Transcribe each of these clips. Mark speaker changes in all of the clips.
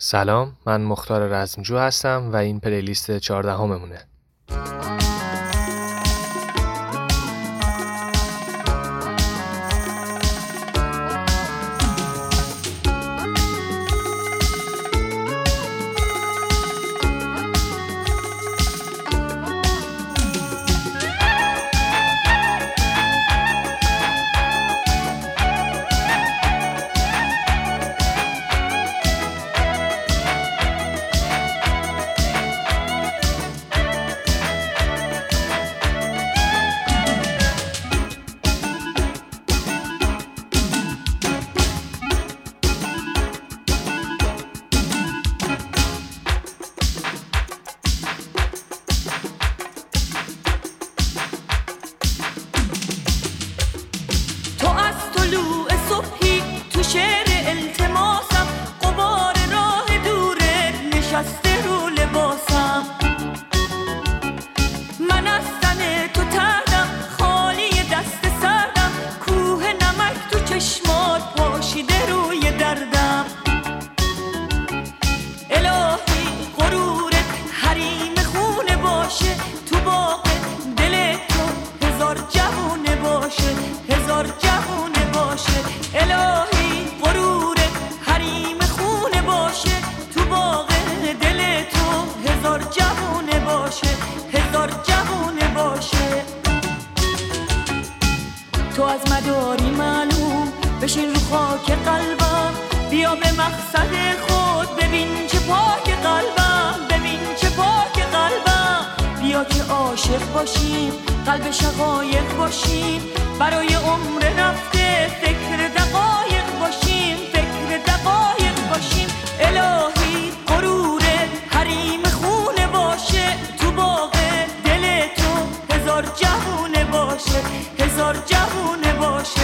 Speaker 1: سلام من مختار رزمجو هستم و این پلیلیست چهاردهممونه. قلب شقایق باشیم. برای عمر رفته فکر دقایق باشیم. فکر دقایق باشیم. الهی غرور حریم خونه باشه. تو باغ دل تو هزار جوونه باشه. هزار جوونه باشه.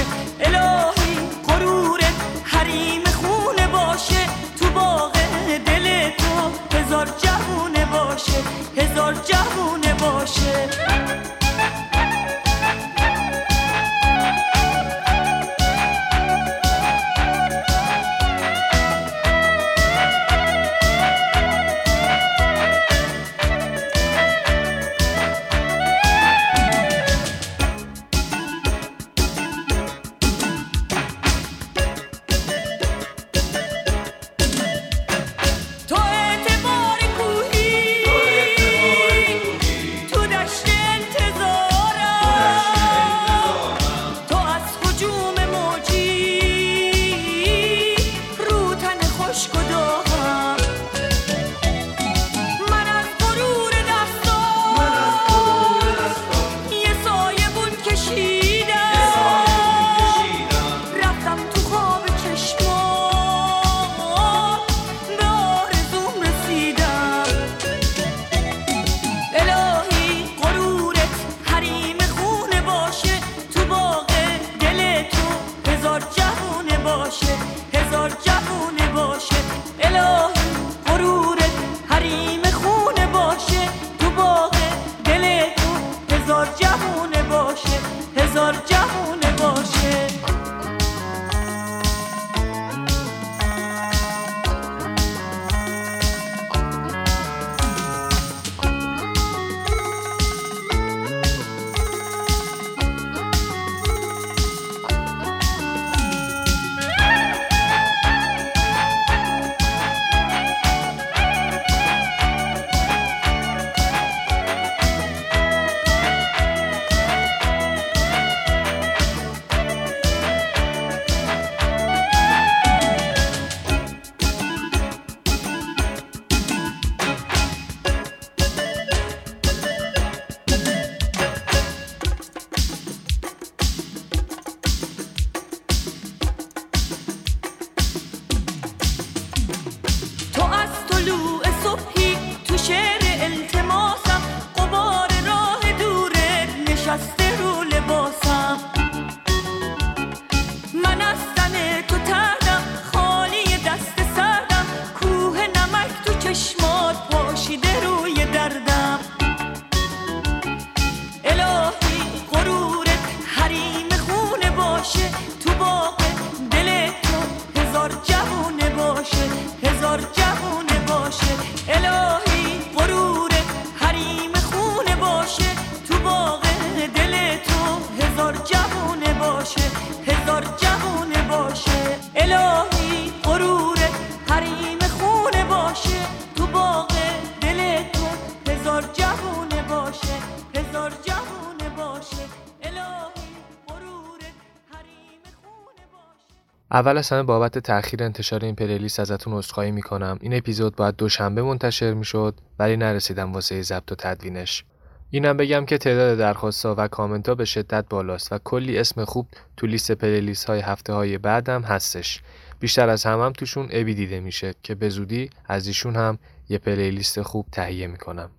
Speaker 2: اول از همه بابت تاخیر انتشار این playlist ازتون عذرخواهی می‌کنم. این اپیزود باید دوشنبه منتشر می‌شد ولی نرسیدم واسه ضبط و تدوینش. اینم بگم که تعداد درخواستها و کامنت ها به شدت بالاست و کلی اسم خوب تو لیست playlist های هفته های بعدم هستش. بیشتر از همم هم توشون ابی دیده میشه که به زودی از ایشون هم یه playlist خوب تهیه می‌کنم.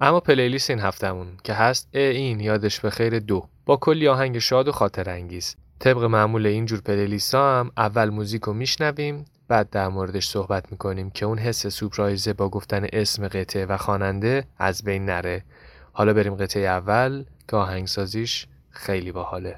Speaker 2: اما playlist این هفتهمون که هست ا این یادش به خیر دو. با کلی آهنگ شاد و خاطر انگیز طبق معمول اینجور playlist ها هم اول موزیک رو میشنویم بعد در موردش صحبت می‌کنیم که اون حس surprise ه با گفتن اسم قطعه و خواننده از بین نره. حالا بریم قطعه اول که آهنگسازیش خیلی باحاله.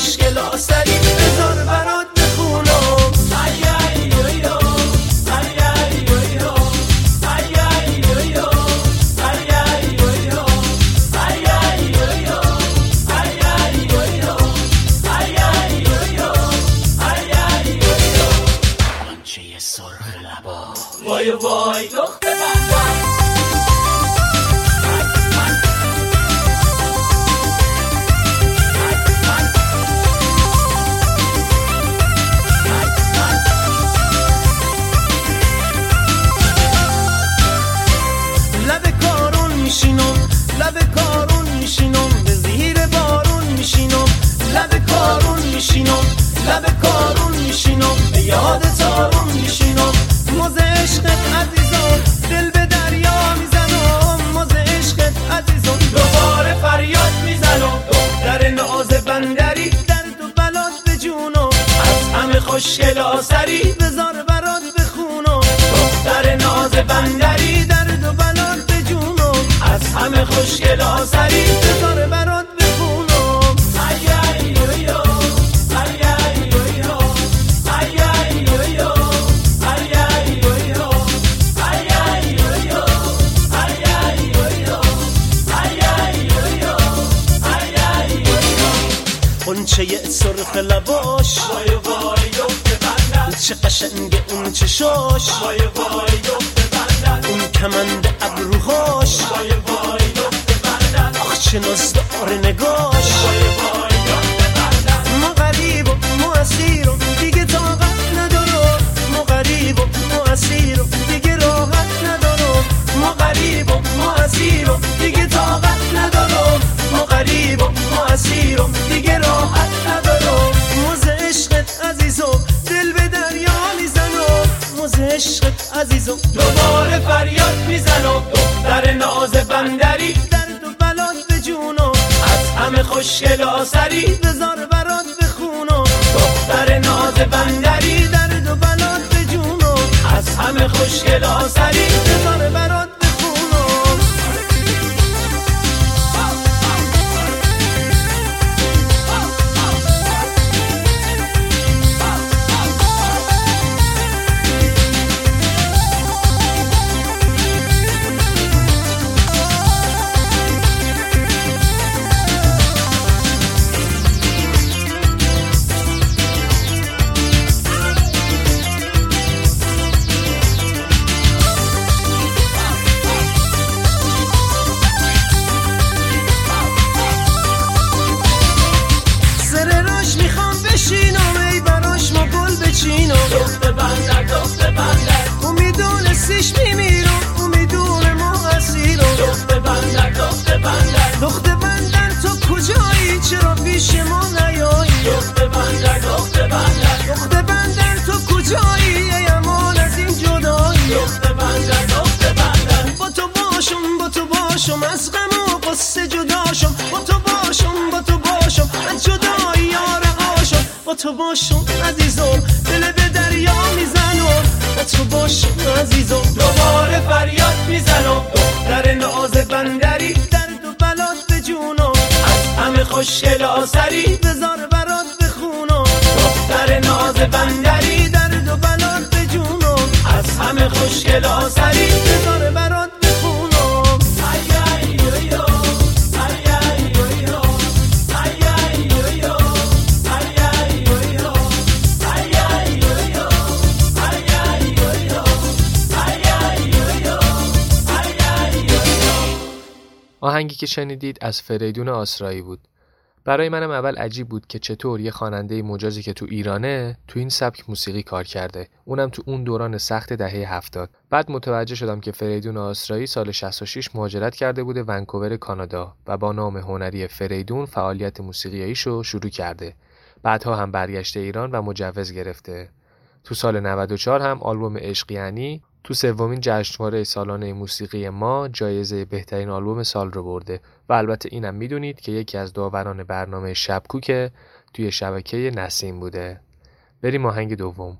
Speaker 2: مشکل زن و دختر ناز بندری. در تو بلاد به جونو از همه خوشگل سری
Speaker 3: بزار برات بخونو
Speaker 2: دختر ناز بندری. در تو بلاد به جونو
Speaker 3: از همه خوشگل آسری.
Speaker 2: بزار خوشگل آسری بذار برات بخونم.
Speaker 3: دختر ناز بندری
Speaker 2: درد و بلات بجونم.
Speaker 3: از همه خوشگل آسری
Speaker 2: بذار برات
Speaker 4: آهنگی که شنیدید از فریدون آسرایی بود. برای منم اول عجیب بود که چطور یه خواننده مجازی که تو ایرانه تو این سبک موسیقی کار کرده. اونم تو اون دوران سخت دهه هفتاد. بعد متوجه شدم که فریدون آسرایی سال 66 مهاجرت کرده بوده ونکوور کانادا و با نام هنری فریدون فعالیت موسیقیاییشو شروع کرده. بعدها هم برگشته ایران و مجوز گرفته. تو سال 94 هم آلبوم عشق یعنی تو سومین جشنواره سالانه موسیقی ما جایزه بهترین آلبوم سال رو برده و البته اینم می‌دونید که یکی از داوران برنامه شبکوک توی شبکه نسیم بوده. بریم آهنگ دوم.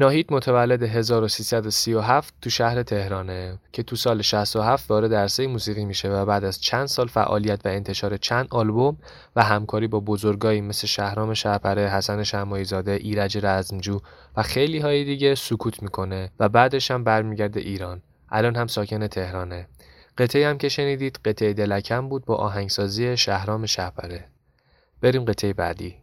Speaker 5: ناهید متولد 1337 تو شهر تهرانه که تو سال 67 وارد عرصه موسیقی میشه و بعد از چند سال فعالیت و انتشار چند آلبوم و همکاری با بزرگایی مثل شهرام شهرپره، حسن شمعیزاده، ایرج رزمجو و خیلی های دیگه سکوت می‌کنه و بعدش هم برمیگرده ایران. الان هم ساکن تهرانه. قطعه هم که شنیدید قطعه دلکم بود با آهنگسازی شهرام شهپره. بریم قطعه بعدی.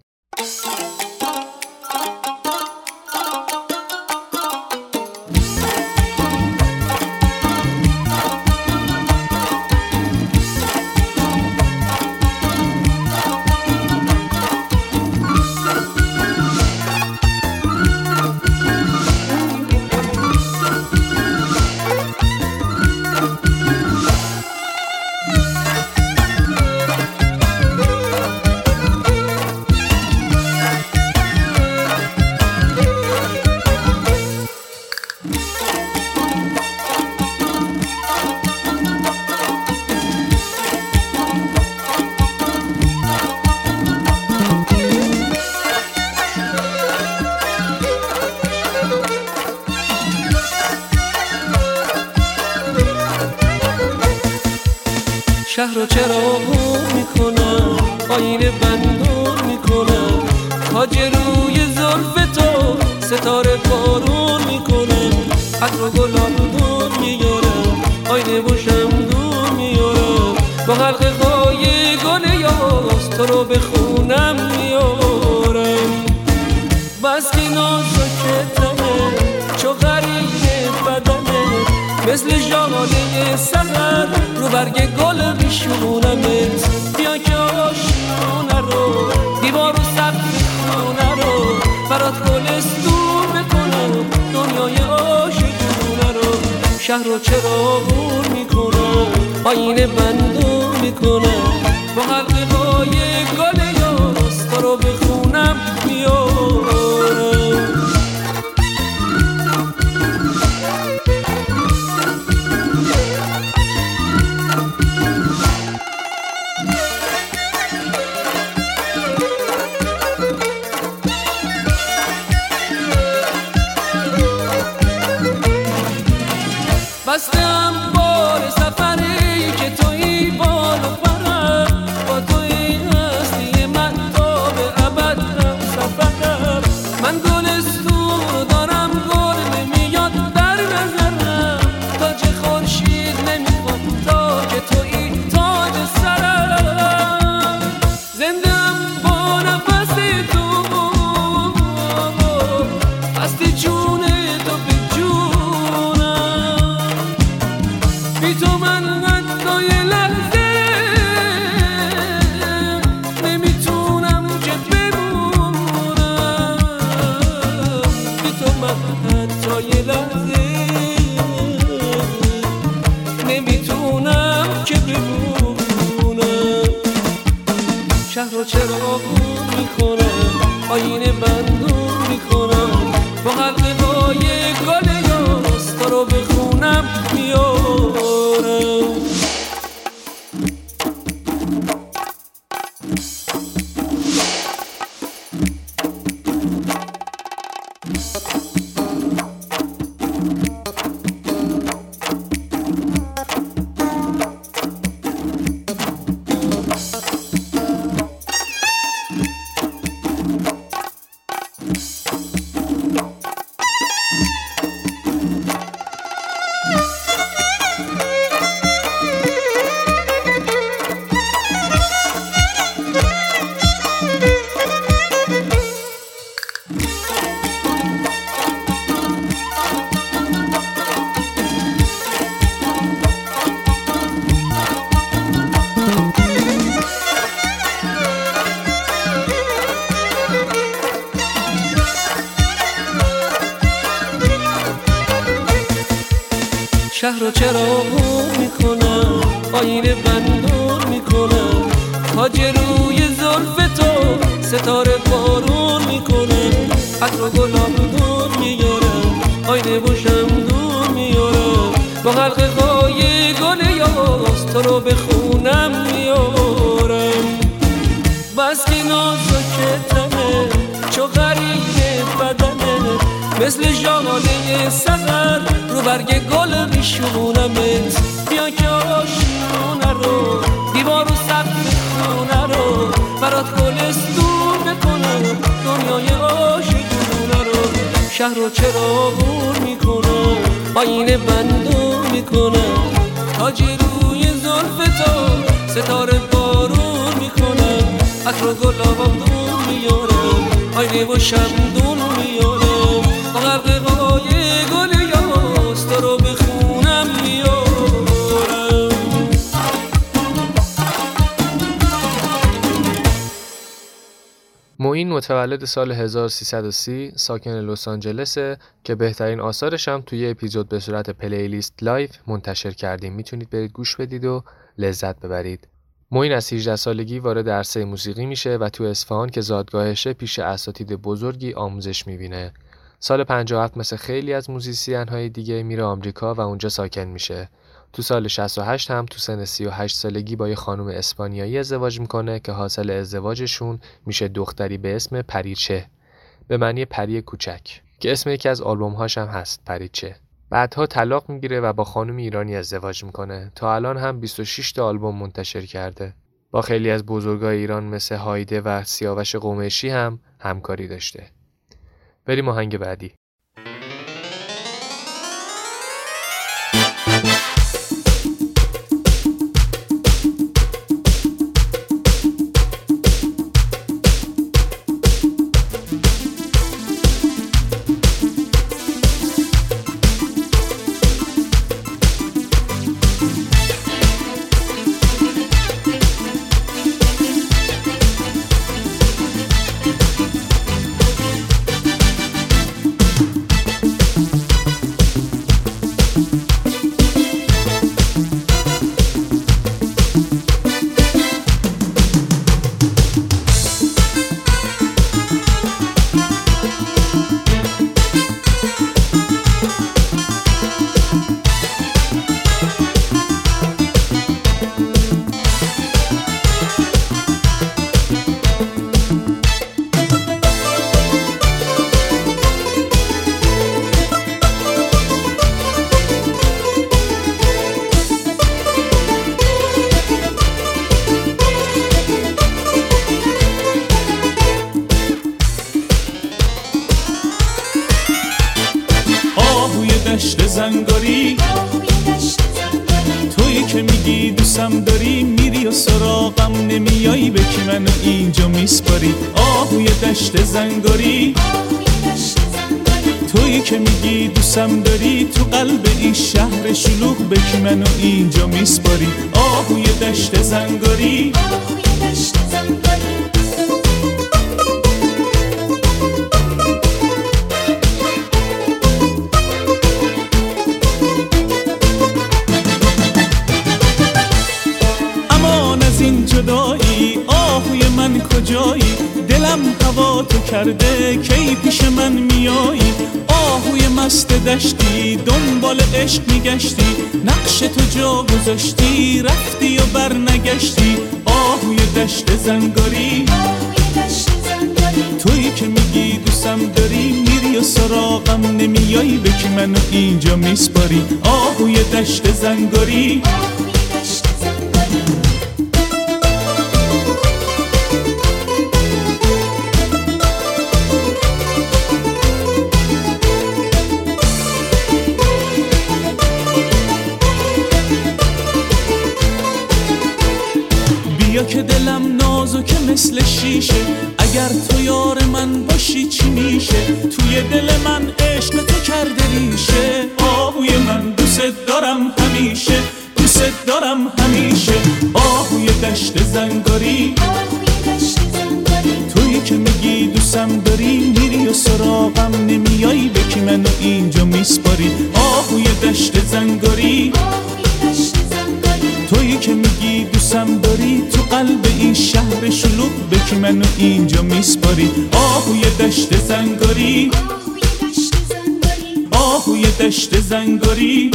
Speaker 6: رو به خونم میارم بس که نازکتمه چو غریب بدنه مثل جامانه سفر رو برگ گل میشونمه بیا که آشونه رو دیوار و سبت خونه رو برات گلستون بکنم. دنیای آشونه رو شهر رو چرا بور می‌کنم. آینه بندو می‌کنم. با حلقه های گل یارست رو بخونم میارم تو ستاره بارون می‌کنم عطر و گلابدون میارم آینه و شمدون میارم با غرقه های گل یاس تو رو به خونم میارم
Speaker 5: معین متولد سال 1330 ساکن لس آنجلسه که بهترین آثارش هم توی اپیزود به صورت playlist live منتشر کردیم. می‌تونید برید گوش بدید و لذت ببرید. معین از 18 سالگی وارد عرصه موسیقی میشه و تو اصفهان که زادگاهشه پیش اساتید بزرگی آموزش می‌بینه. سال 57 مثل خیلی از موزیسین های دیگه میره آمریکا و اونجا ساکن میشه. تو سال 68 هم تو سن 38 سالگی با یه خانم اسپانیایی ازدواج می‌کنه که حاصل ازدواجشون میشه دختری به اسم پریچه. به معنی پری کوچک. که اسم یکی از آلبوم هاش هم هست پریچه. بعدها طلاق می‌گیره و با خانم ایرانی ازدواج می‌کنه. تا الان هم 26 تا آلبوم منتشر کرده. با خیلی از بزرگای ایران مثل هایده و سیاوش قمیشی هم همکاری داشته. بریم آهنگ بعدی.
Speaker 7: دوستم داری تو قلب این شهر شلوغ به کی منو اینجا میسپاری. آهوی دشت زنگاری. دشتی دنبال عشق میگشتی نقش تو جا گذاشتی رفتی و برنگشتی آهوی دشت زنگاری. تویی که میگی دوستم داری میری و سراغم نمیایی به کی منو اینجا میسپاری؟ آهوی دشت زنگاری. دلم نازکه مثل شیشه اگر تو یار من باشی چی میشه؟ توی دل من عشق تو کرده ریشه. آهوی من دوست دارم همیشه دوست دارم همیشه. آهوی دشت زنگاری تویی که میگی دوست دوستم داری میری و سراغم نمیایی. به کی منو اینجا میسپاری؟ آهوی دشت زنگاری. تویی که میگی دوستم داری؟ تو قلب این شهر شلوغ به کی منو اینجا میسپاری. آهوی دشت زنگاری. آهوی دشت زنگاری.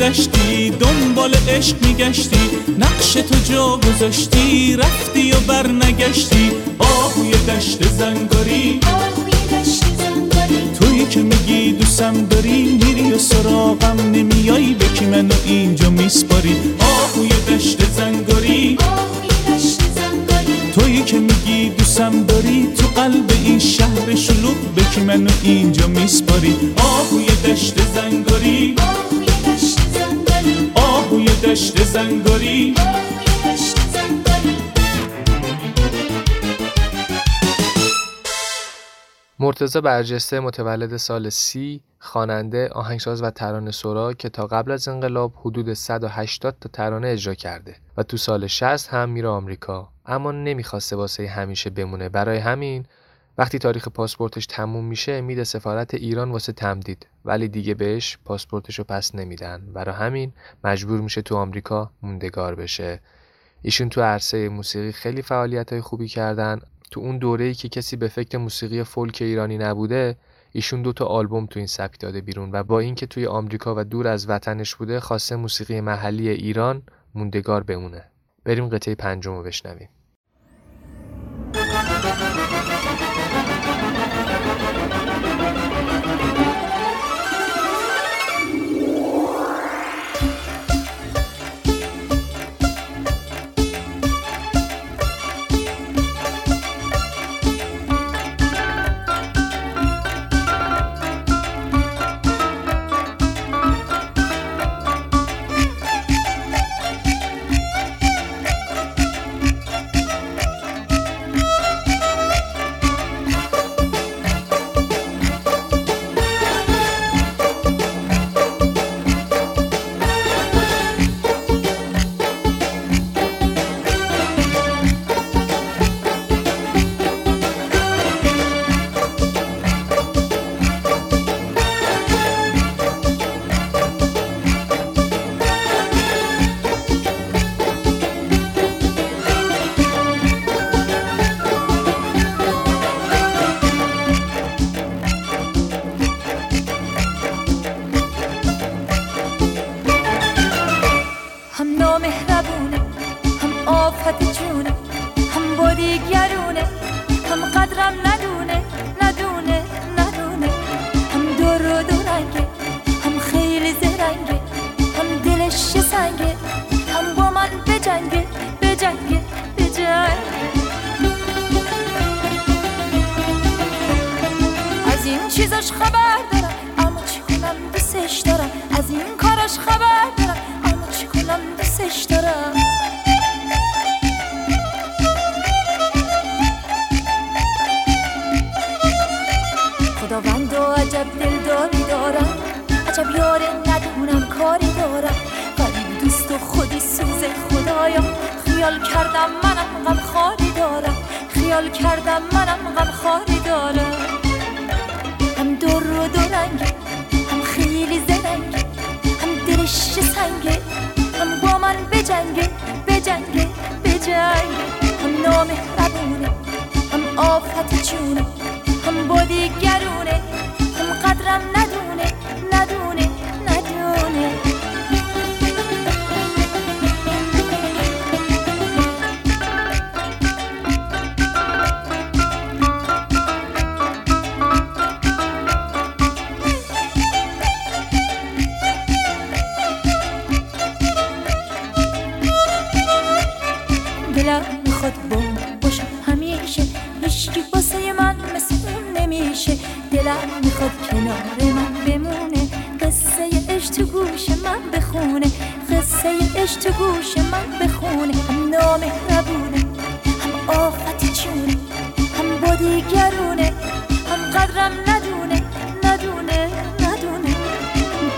Speaker 7: دشتی دنبال عشق میگشتی نقش تو جا گذاشتی رفتی و بر نگشتی. آهوی دشت زنگاری تویی که میگی دوستم داری میری و سراغم نمیایی به کی منو اینجا میسپاری. آهوی دشت زنگاری تویی که میگی دوستم داری تو قلب این شهر شلوغ به کی منو اینجا میسپاری. آهوی دشت زنگاری آهوی دشت زنگاری
Speaker 5: مرتضی برجسته متولد سال سی خواننده آهنگساز و ترانه سرا که تا قبل از انقلاب حدود 180 تا ترانه اجرا کرده و تو سال 60 هم میره آمریکا. اما نمی‌خواسته واسه همیشه بمونه. برای همین وقتی تاریخ پاسپورتش تموم میشه میده سفارت ایران واسه تمدید. ولی دیگه بهش پاسپورتشو پس نمیدن. برای همین مجبور میشه تو آمریکا موندگار بشه. ایشون تو عرصه موسیقی خیلی فعالیت های خوبی کردن. تو اون دوره‌ای که کسی به فکر موسیقی فولک ایرانی نبوده ایشون دو تا آلبوم تو این سبک داده بیرون و با اینکه توی آمریکا و دور از وطنش بوده خواسته موسیقی محلی ایران موندگار بمونه. بریم قطعه پنجم رو بشنویم.
Speaker 8: هم بادیگرونه هم قدرم ندونه ندونه ندونه. هم دور و دورنگه هم خیلی زرنگه. هم دلش سنگه هم با من بجنگه بجنگه بجنگه از این چیزاش خبر خیال کردم منم غم خاری دارم. خیال کردم منم غم خاری دارم. هم دور و دورنگه هم خیلی زرنگه هم دلش سنگه هم با من بجنگه بجنگه بجنگه هم نامهربونه هم آفت جونه هم بادیگرونه هم قدرم ندونه تو گوش من بخونه هم نامهربونه هم آفت چونه هم با دیگرونه هم قدرم ندونه ندونه ندونه.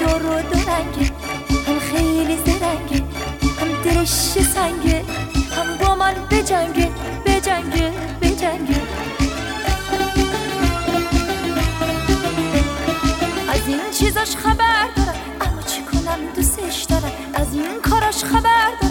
Speaker 8: دور و دورنگه هم خیلی زرنگه هم دلش سنگه هم با من بجنگه بجنگه بجنگه. از این چیزاش خبر خبر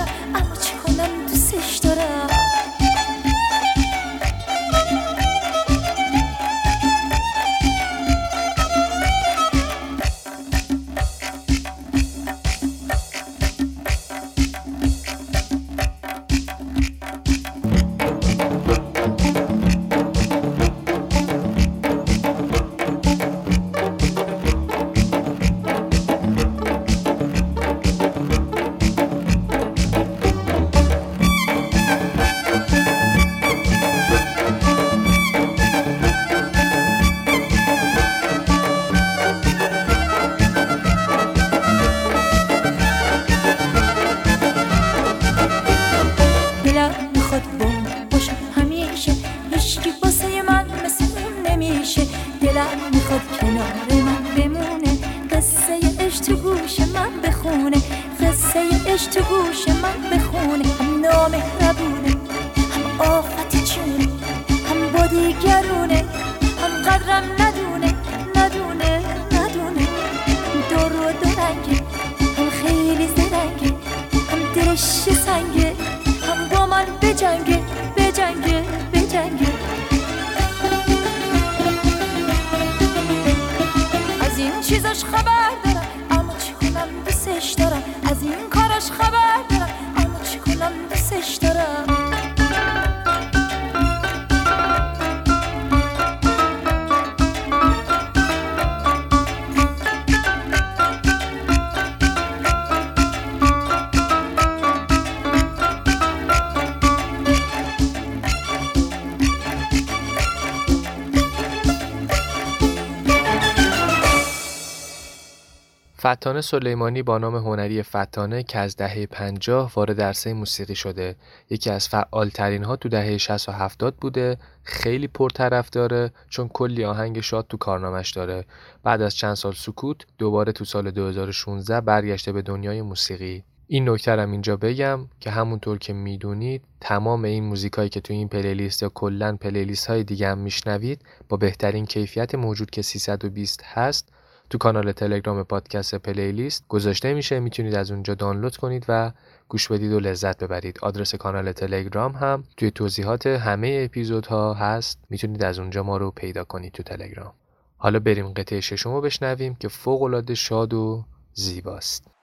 Speaker 8: دوستش دارم.
Speaker 5: فتانه سلیمانی با نام هنری فتانه که از دهه 50 وارد عرصه موسیقی شده. یکی از فعالترین ها تو دهه 60 و 70 بوده. خیلی پرطرف داره چون کلی آهنگ شاد تو کارنامش داره. بعد از چند سال سکوت دوباره تو سال 2016 برگشته به دنیای موسیقی. این نکته هم اینجا بگم که همونطور که می‌دونید تمام این موزیکایی که تو این پلیلیست یا کلا پلیلیست های دیگه هم میشنوید با بهترین کیفیت موجود که 320 هست تو کانال تلگرام پادکست پلیلیست گذاشته میشه می‌تونید از اونجا دانلود کنید و گوش بدید و لذت ببرید. آدرس کانال تلگرام هم توی توضیحات همه اپیزودها هست. می‌تونید از اونجا ما رو پیدا کنید تو تلگرام. حالا بریم قطعه ششم رو بشنویم که فوق العاده شاد و زیباست.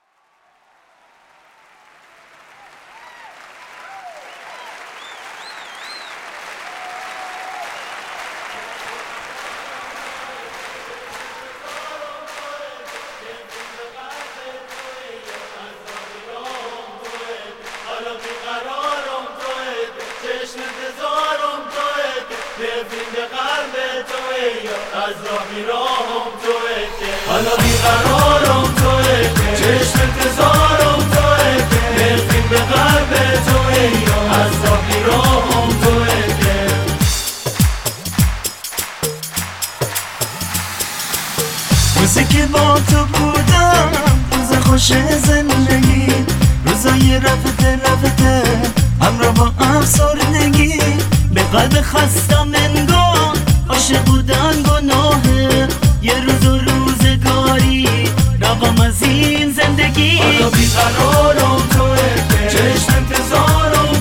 Speaker 6: که با تو بودم. روز خوش زندگی. روزای رفته رفته همراه با افسردگی به قلب خستم انگار. عاشق بودن گناهه یه روز و روزگاری. روام از این زندگی.
Speaker 2: حالا بیقرارم توه. چشم انتظارم.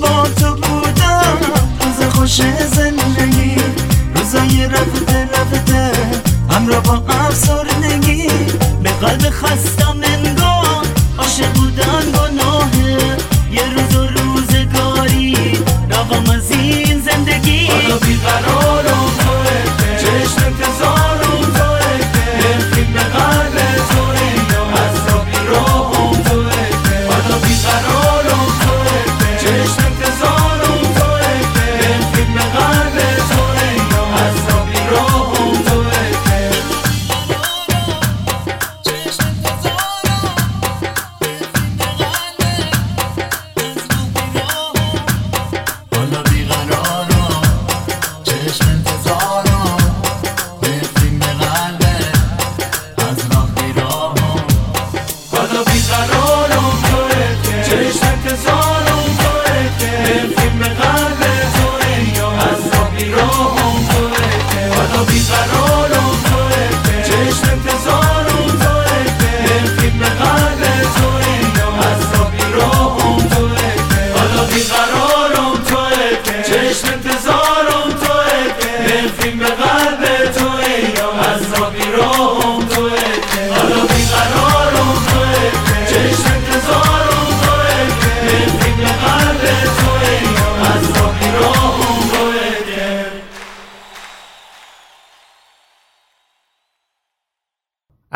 Speaker 9: با تو بودم روز خوش زندگی روزای رفته رفته همراه با افسردگی به قلب خستم انگار عاشق بودن گناهه یه روز و روزگاری رقم از این زندگی
Speaker 2: حالا بیقرارم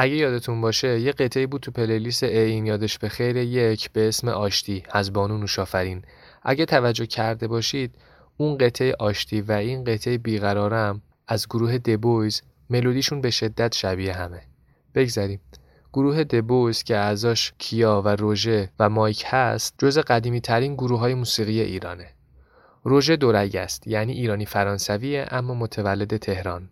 Speaker 5: اگه یادتون باشه یه قطعی بود تو پلیلیست این یادش به خیر یک به اسم آشتی از بانو نوشافرین. اگه توجه کرده باشید اون قطعه آشتی و این قطعه بیقرارم از گروه دبویز ملودیشون به شدت شبیه همه. بگذریم گروه دبویز که اعضاش کیا و روژه و مایک هست جز قدیمی ترین گروه های موسیقی ایرانه. روژه دورگ است یعنی ایرانی فرانسویه اما متولد تهران.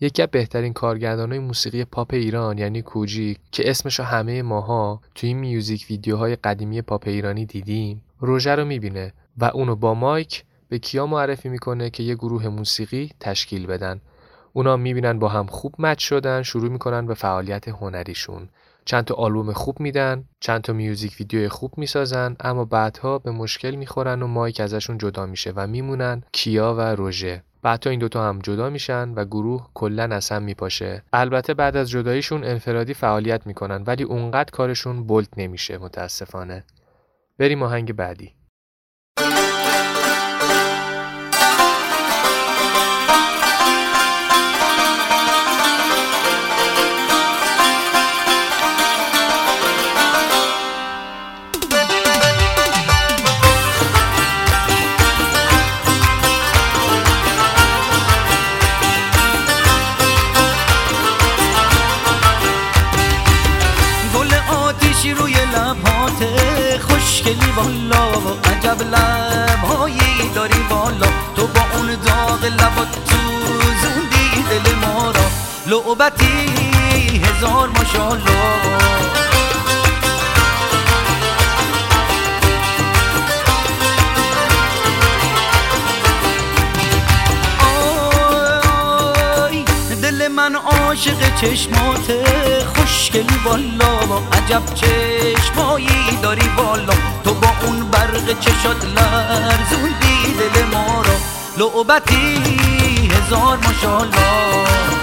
Speaker 5: یکی از بهترین کارگردانای موسیقی پاپ ایران یعنی کوجی که اسمشو همه ماها توی این music video های قدیمی پاپ ایرانی دیدیم روژه رو می‌بینه و اونو با مایک به کیا معرفی می‌کنه که یه گروه موسیقی تشکیل بدن. اونا می‌بینن با هم خوب match شدن شروع می‌کنن به فعالیت هنریشون. چند تا آلبوم خوب میدن چند تا music video خوب می‌سازن اما بعدها به مشکل می‌خورن و مایک ازشون جدا میشه و میمونن کیا و روژه. بعدها این دوتا هم جدا میشن و گروه کلا از هم میپاشه. البته بعد از جداییشون انفرادی فعالیت می‌کنن ولی اونقدر کارشون bold نمیشه متاسفانه. بریم آهنگ بعدی.
Speaker 10: والا عجب لبهایی داری والا تو با اون داغ لبات تو زوندی دل ما را. لعبتی هزار ماشالله عاشق چشماته خوشگلی والا عجب چشمایی داری والا. تو با اون برق چشات لرزوندی دل ما را. لعبتی هزار ماشالله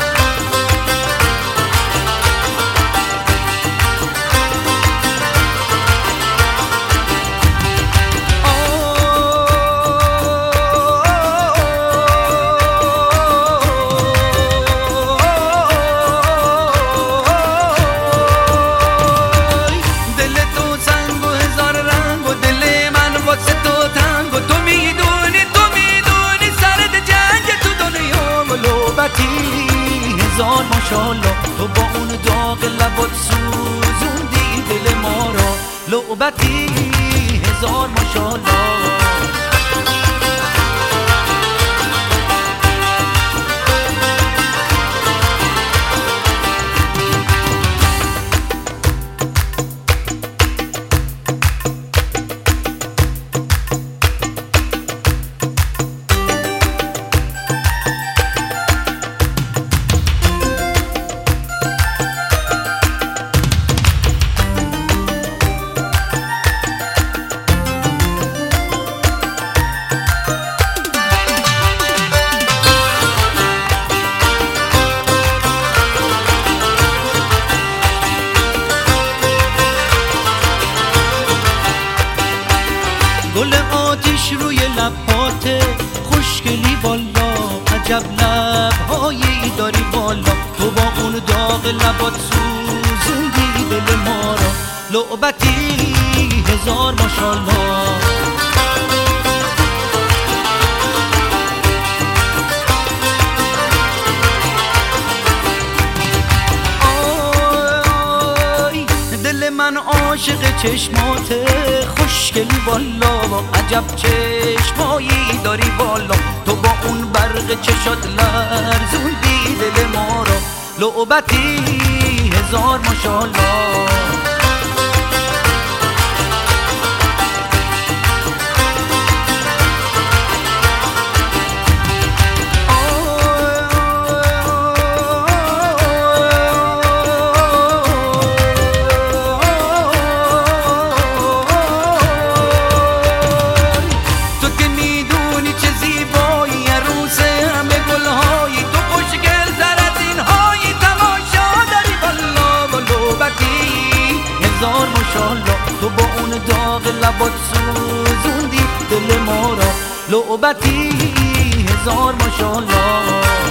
Speaker 10: ماشاءالله تو با اون داغ لبات سوزوندی دل ما را. لعبتی هزار ماشاءالله. چشمات خوشگلی والا عجب چشمایی داری بالا. تو با اون برق چشات لرزوندی دل ما را. لعبتی هزار ماشاءالله. لعبتی هزار ماشاءالله.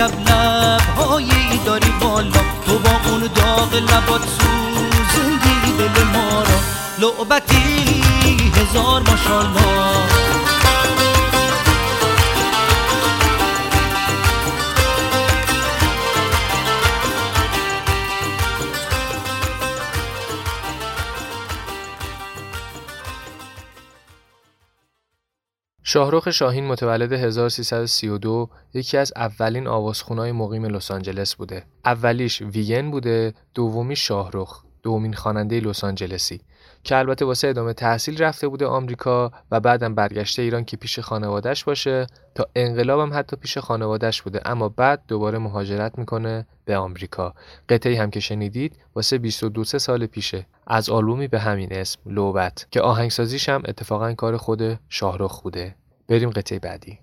Speaker 10: عجب لبهایی داری بالا. تو با اون داغ لبات سوزوندی دل ما را. لعبتی هزار ماشاءالله.
Speaker 5: شاهرخ شاهین متولد 1332 یکی از اولین آوازخونای مقیم لس آنجلس بوده. اولیش ویگن بوده، دومی شاهرخ، دومین خواننده لس آنجلسی که البته واسه ادامه تحصیل رفته بوده آمریکا و بعدم برگشته ایران که پیش خانوادهش باشه تا انقلابم حتی پیش خانوادهش بوده. اما بعد دوباره مهاجرت می‌کنه به آمریکا. قطعی هم که شنیدید واسه 22 سه سال پیشه. از آلبومی به همین اسم لوبت که آهنگسازیش هم اتفاقا کار خود شاهرخ بوده. بریم قطعه بعدی.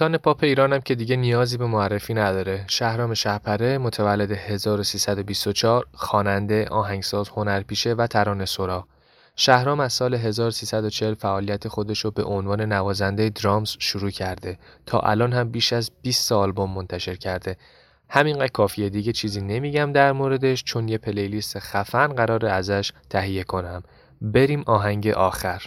Speaker 5: سلطان پاپ هم که دیگه نیازی به معرفی نداره. شهرام شهپره متولد 1324 خواننده آهنگساز هنرپیشه و ترانه سرا. شهرام از سال 1340 فعالیت خودش رو به عنوان نوازنده درامز شروع کرده. تا الان هم بیش از 20 سال آلبوم منتشر کرده. همین همینقدر کافیه دیگه چیزی نمیگم در موردش چون یه پلیلیست خفن قرار ازش تهیه کنم. بریم آهنگ آخر.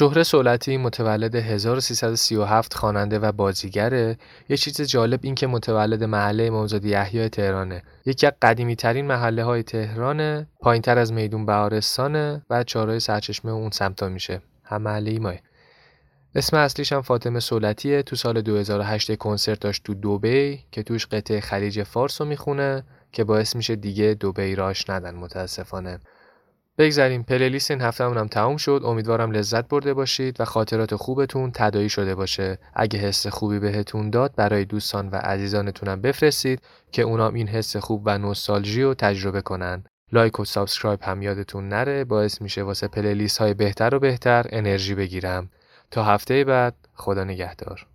Speaker 5: شهره سولتی متولد 1337 خواننده و بازیگره یه چیز جالب این که متولد محله امامزاده یحیی تهرانه. یکی از قدیمی ترین محله های تهرانه پایین تر از میدون بهارستانه و چهارراه سرچشمه اون سمتا میشه. هم محله ماه اسم اصلیش هم فاطمه سولتیه تو سال 2008 کنسرت داشت تو دوبی که توش قطعه خلیج فارس رو می‌خونه که باعث میشه دیگه دوبی راش ندن متاسفانه. بگذریم. playlist این هفته هم تموم شد. امیدوارم لذت برده باشید و خاطرات خوبتون تداعی شده باشه. اگه حس خوبی بهتون داد برای دوستان و عزیزانتونم بفرستید که اونام این حس خوب و نوستالژی رو تجربه کنن. like و subscribe هم یادتون نره. باعث میشه واسه playlist های بهتر و بهتر انرژی بگیرم. تا هفته بعد خدا نگهدار.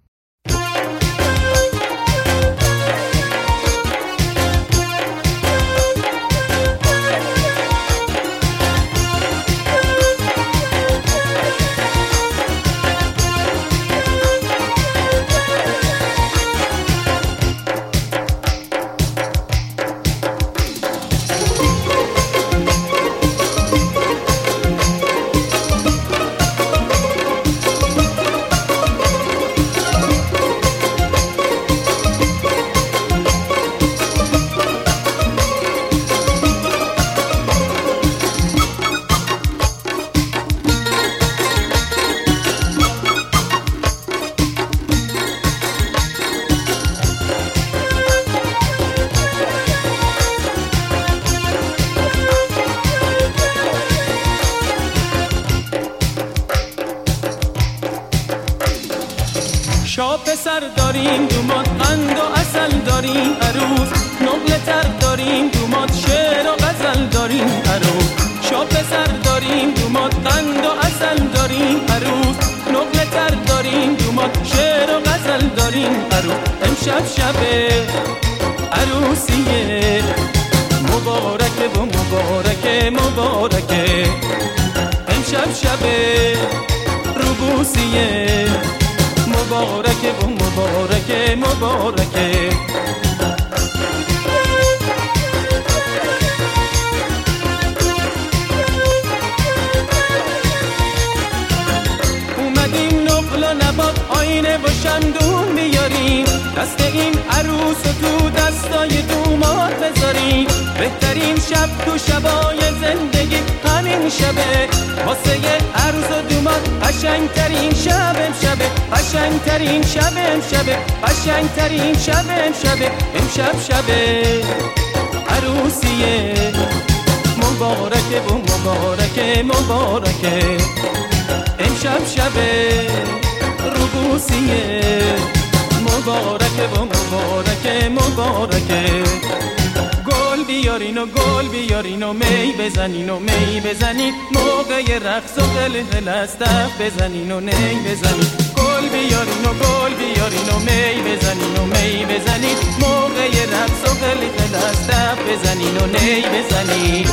Speaker 11: قشنگترین شب امشبه قشنگترین شب امشبه قشنگترین شب امشبه امشب شبه عروسیه. مبارکه و مبارکه مبارکه. امشب شب روبوسیه مبارکه و مبارکه مبارکه. بیارین و گل بیارین و می بزنین و می بزنین موقع رقص و قلقل از دف بزنین و نی بزنین گل بیارین و گل بیارین و می بزنین و می بزنین موقع رقص و قلقل از دف بزنین و نی بزنین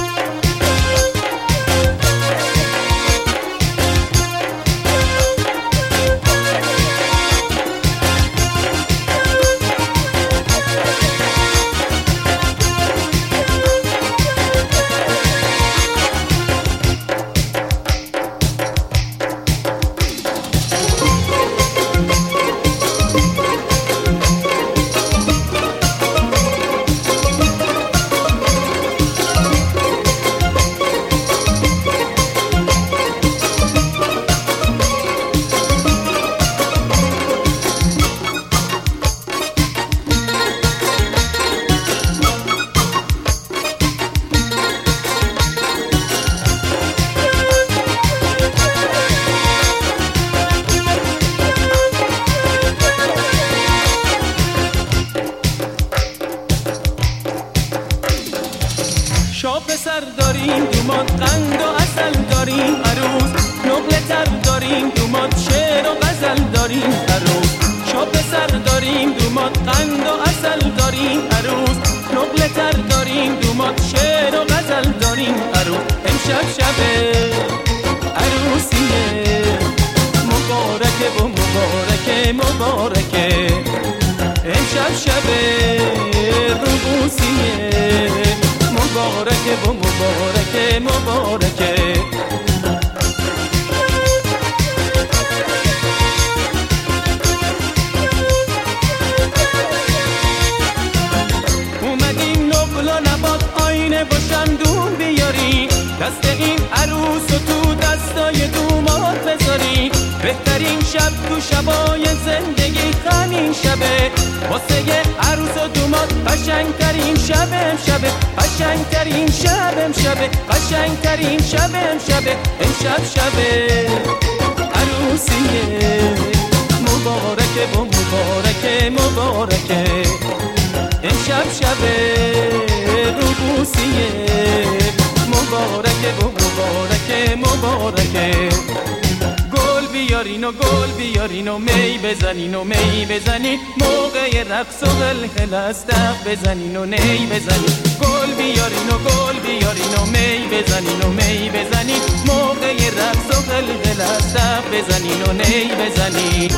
Speaker 11: داریم عروس نقل تر داریم دومات شعر و غزل داریم عروس. امشب شب عروسیه مبارکه و مبارکه مبارکه. امشب شب روبوسیه مبارکه و مبارکه مبارکه. دست این عروس و تو دستای دومات بذاری. بهترین شب تو شبای زندگی همین شبه. واسه عروس و دومات قشنگترین شب امشبه. قشنگترین شب امشبه. قشنگترین شب امشبه. امشب شبه. عروسیه. مبارکه و مبارکه مبارکه. شب روبوسیه. مبارکه و مبارکه مبارکه. گل بیارین و گل بیارین و می بزنین و می بزنین. موقع رقص و غلغل استق بزنین و نی بزنین. گل بیارین و گل بیارین و می بزنین و می بزنین. موقع رقص و غلغل استق بزنین و نی بزنین.